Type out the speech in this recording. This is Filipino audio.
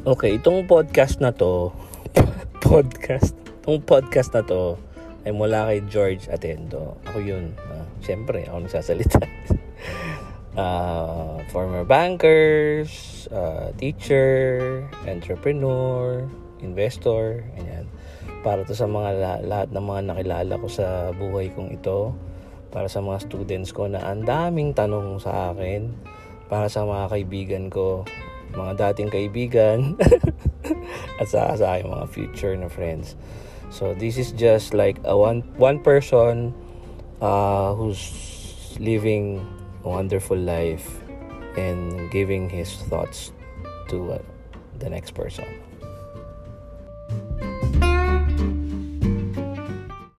Okay, itong podcast na to, podcast, itong podcast na to, ay mula kay George Atendo. Ako yun. Uh, Siyempre, ako nagsasalita. uh, former bankers, uh, teacher, entrepreneur, investor, ganyan. Para to sa mga lahat ng mga nakilala ko sa buhay kong ito. Para sa mga students ko na ang daming tanong sa akin. Para sa mga kaibigan ko, mga dating kaibigan. at sa, sa aking mga future na friends. So this is just like a one one person uh, who's living a wonderful life and giving his thoughts to uh, the next person.